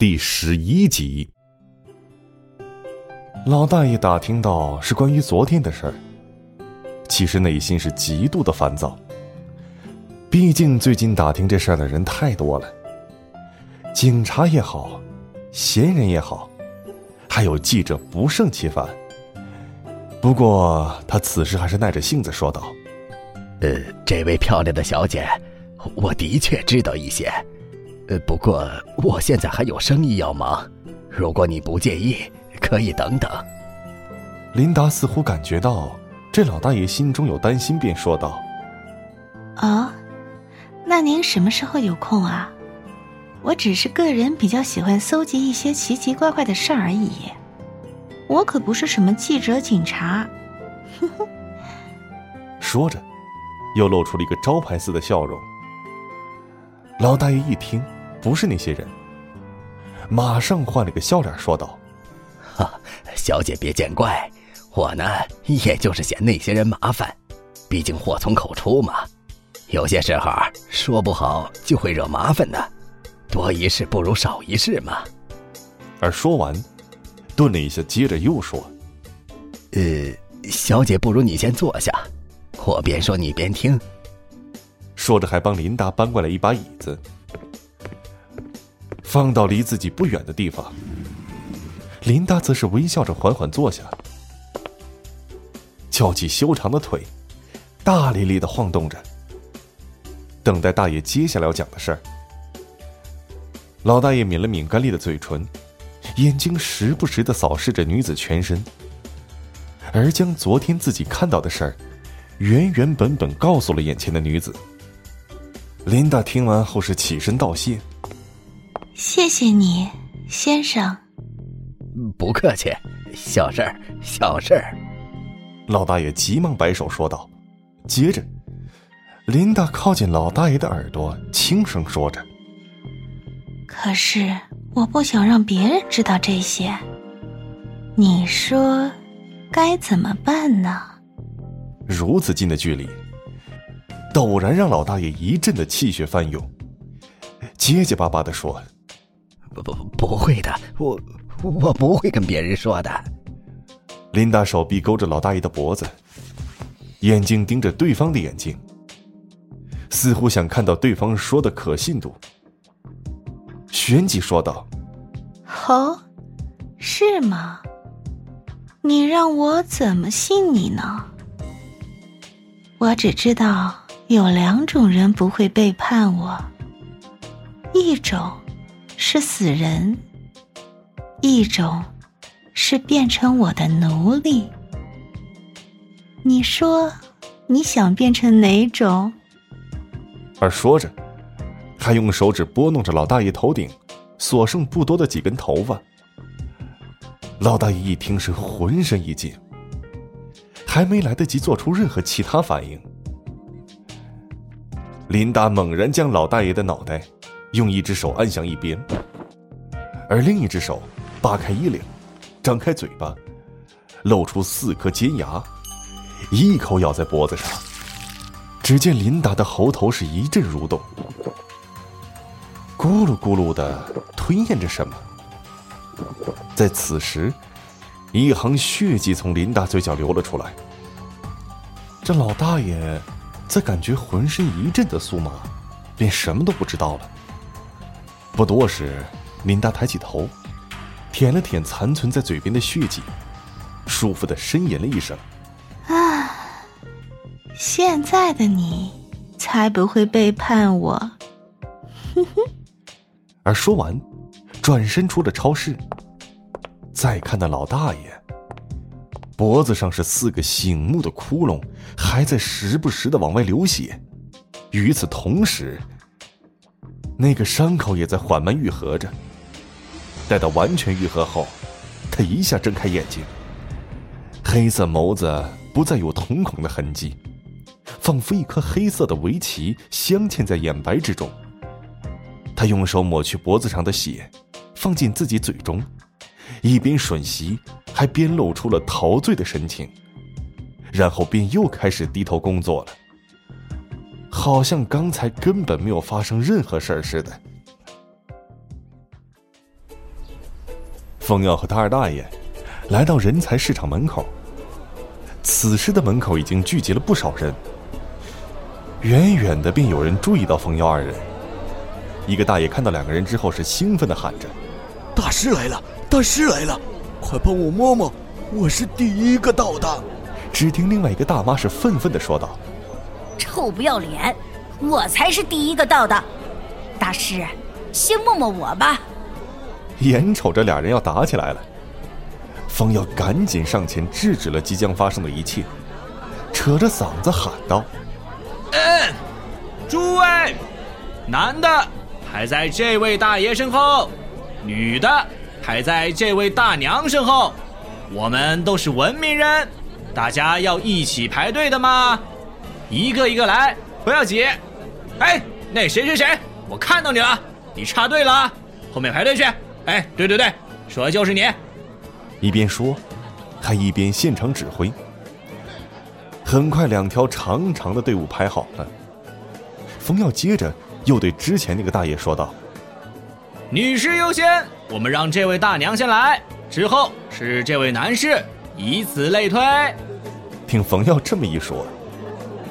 第十一集。老大爷打听到是关于昨天的事儿，其实内心是极度的烦躁。毕竟最近打听这事儿的人太多了，警察也好，闲人也好，还有记者不胜其烦。不过他此时还是耐着性子说道：“呃，这位漂亮的小姐，我的确知道一些。呃，不过我现在还有生意要忙，如果你不介意，可以等等。”琳达似乎感觉到这老大爷心中有担心，便说道：“啊。”那您什么时候有空啊？我只是个人比较喜欢搜集一些奇奇怪怪的事儿而已。我可不是什么记者、警察。哼哼。说着，又露出了一个招牌似的笑容。老大爷一听，不是那些人，马上换了个笑脸说道：“哈，小姐别见怪，我呢，也就是嫌那些人麻烦，毕竟祸从口出嘛。”有些时候说不好就会惹麻烦的，多一事不如少一事嘛。而说完，顿了一下，接着又说：“呃，小姐，不如你先坐下，我边说你边听。”说着，还帮琳达搬过来一把椅子，放到离自己不远的地方。琳达则是微笑着缓缓坐下，翘起修长的腿，大咧咧的晃动着。等待大爷接下来要讲的事儿。老大爷抿了抿干裂的嘴唇，眼睛时不时的扫视着女子全身，而将昨天自己看到的事儿，原原本本告诉了眼前的女子。琳达听完后是起身道谢：“谢谢你，先生。”“不客气，小事儿，小事儿。”老大爷急忙摆手说道，接着。琳达靠近老大爷的耳朵，轻声说着：“可是我不想让别人知道这些。你说，该怎么办呢？”如此近的距离，陡然让老大爷一阵的气血翻涌，结结巴巴的说：“不不不会的，我我不会跟别人说的。”琳达手臂勾着老大爷的脖子，眼睛盯着对方的眼睛。似乎想看到对方说的可信度，旋即说道：“哦，是吗？你让我怎么信你呢？我只知道有两种人不会背叛我，一种是死人，一种是变成我的奴隶。你说，你想变成哪种？”而说着，还用手指拨弄着老大爷头顶所剩不多的几根头发。老大爷一听是浑身一紧，还没来得及做出任何其他反应，琳达猛然将老大爷的脑袋用一只手按向一边，而另一只手扒开衣领，张开嘴巴，露出四颗尖牙，一口咬在脖子上。只见琳达的喉头是一阵蠕动，咕噜咕噜的吞咽着什么。在此时，一行血迹从琳达嘴角流了出来。这老大爷在感觉浑身一阵的酥麻，便什么都不知道了。不多时，琳达抬起头，舔了舔残存在嘴边的血迹，舒服的呻吟了一声。啊现在的你才不会背叛我，哼哼。而说完，转身出了超市。再看那老大爷，脖子上是四个醒目的窟窿，还在时不时的往外流血。与此同时，那个伤口也在缓慢愈合着。待到完全愈合后，他一下睁开眼睛，黑色眸子不再有瞳孔的痕迹。仿佛一颗黑色的围棋镶嵌在眼白之中。他用手抹去脖子上的血，放进自己嘴中，一边吮吸，还边露出了陶醉的神情，然后便又开始低头工作了，好像刚才根本没有发生任何事儿似的。冯耀和他二大爷来到人才市场门口。此时的门口已经聚集了不少人，远远的便有人注意到冯耀二人。一个大爷看到两个人之后，是兴奋的喊着：“大师来了！大师来了！快帮我摸摸，我是第一个到的。”只听另外一个大妈是愤愤的说道：“臭不要脸，我才是第一个到的！大师，先摸摸我吧。”眼瞅着俩人要打起来了，方耀赶紧上前制止了即将发生的一切，扯着嗓子喊道：“嗯，诸位，男的排在这位大爷身后，女的排在这位大娘身后，我们都是文明人。”大家要一起排队的吗？一个一个来，不要急。哎，那谁谁谁，我看到你了，你插队了，后面排队去。哎，对对对，说的就是你。一边说，还一边现场指挥。很快，两条长长的队伍排好了。冯耀接着又对之前那个大爷说道：“女士优先，我们让这位大娘先来，之后是这位男士。”以此类推。听冯耀这么一说，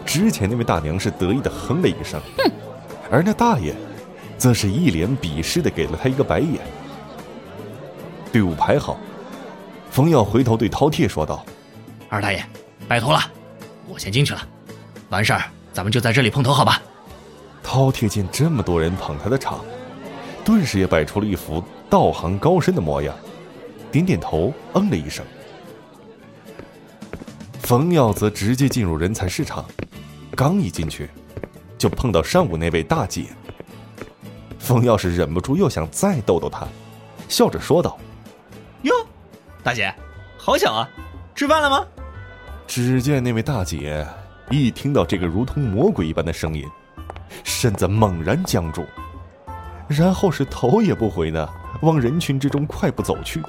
之前那位大娘是得意的哼了一声，哼，而那大爷，则是一脸鄙视的给了他一个白眼。队伍排好，冯耀回头对饕餮说道：“二大爷，拜托了，我先进去了，完事儿咱们就在这里碰头，好吧？”饕餮见这么多人捧他的场，顿时也摆出了一副道行高深的模样，点点头，嗯了一声。冯耀则直接进入人才市场，刚一进去，就碰到上午那位大姐。冯耀是忍不住又想再逗逗她，笑着说道：“哟，大姐，好巧啊，吃饭了吗？”只见那位大姐一听到这个如同魔鬼一般的声音，身子猛然僵住，然后是头也不回的 往人群之中快步走去。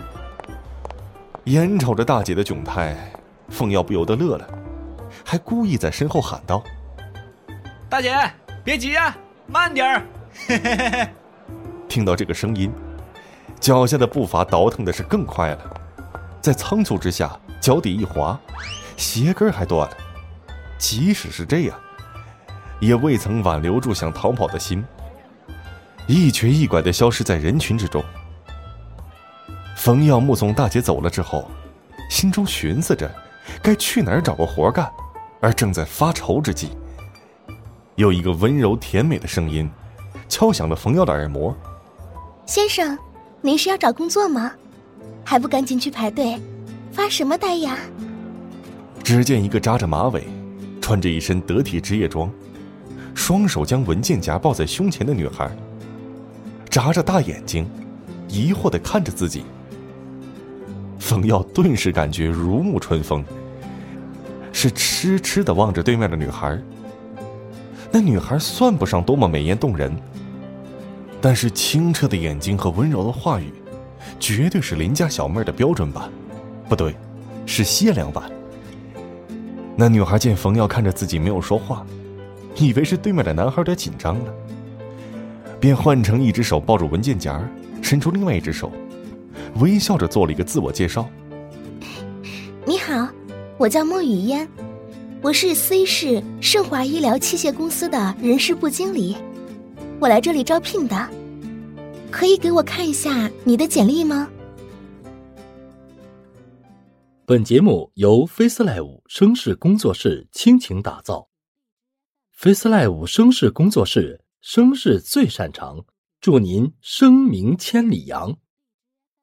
眼瞅着大姐的窘态。凤耀不由得乐了，还故意在身后喊道：“大姐，别急呀，慢点儿。”听到这个声音，脚下的步伐倒腾的是更快了，在仓促之下，脚底一滑，鞋跟还断了。即使是这样，也未曾挽留住想逃跑的心，一瘸一拐的消失在人群之中。冯耀目送大姐走了之后，心中寻思着。该去哪儿找个活干？而正在发愁之际，有一个温柔甜美的声音敲响了冯耀的耳膜：“先生，您是要找工作吗？还不赶紧去排队？发什么呆呀？”只见一个扎着马尾、穿着一身得体职业装、双手将文件夹抱在胸前的女孩，眨着大眼睛，疑惑的看着自己。冯耀顿时感觉如沐春风。是痴痴的望着对面的女孩。那女孩算不上多么美艳动人，但是清澈的眼睛和温柔的话语，绝对是邻家小妹的标准版，不对，是限量版。那女孩见冯耀看着自己没有说话，以为是对面的男孩有点紧张了，便换成一只手抱住文件夹，伸出另外一只手，微笑着做了一个自我介绍：“你好。”我叫莫雨嫣，我是 C 市盛华医疗器械公司的人事部经理，我来这里招聘的，可以给我看一下你的简历吗？本节目由 FaceLive 声势工作室倾情打造，FaceLive 声势工作室声势最擅长，祝您声名千里扬。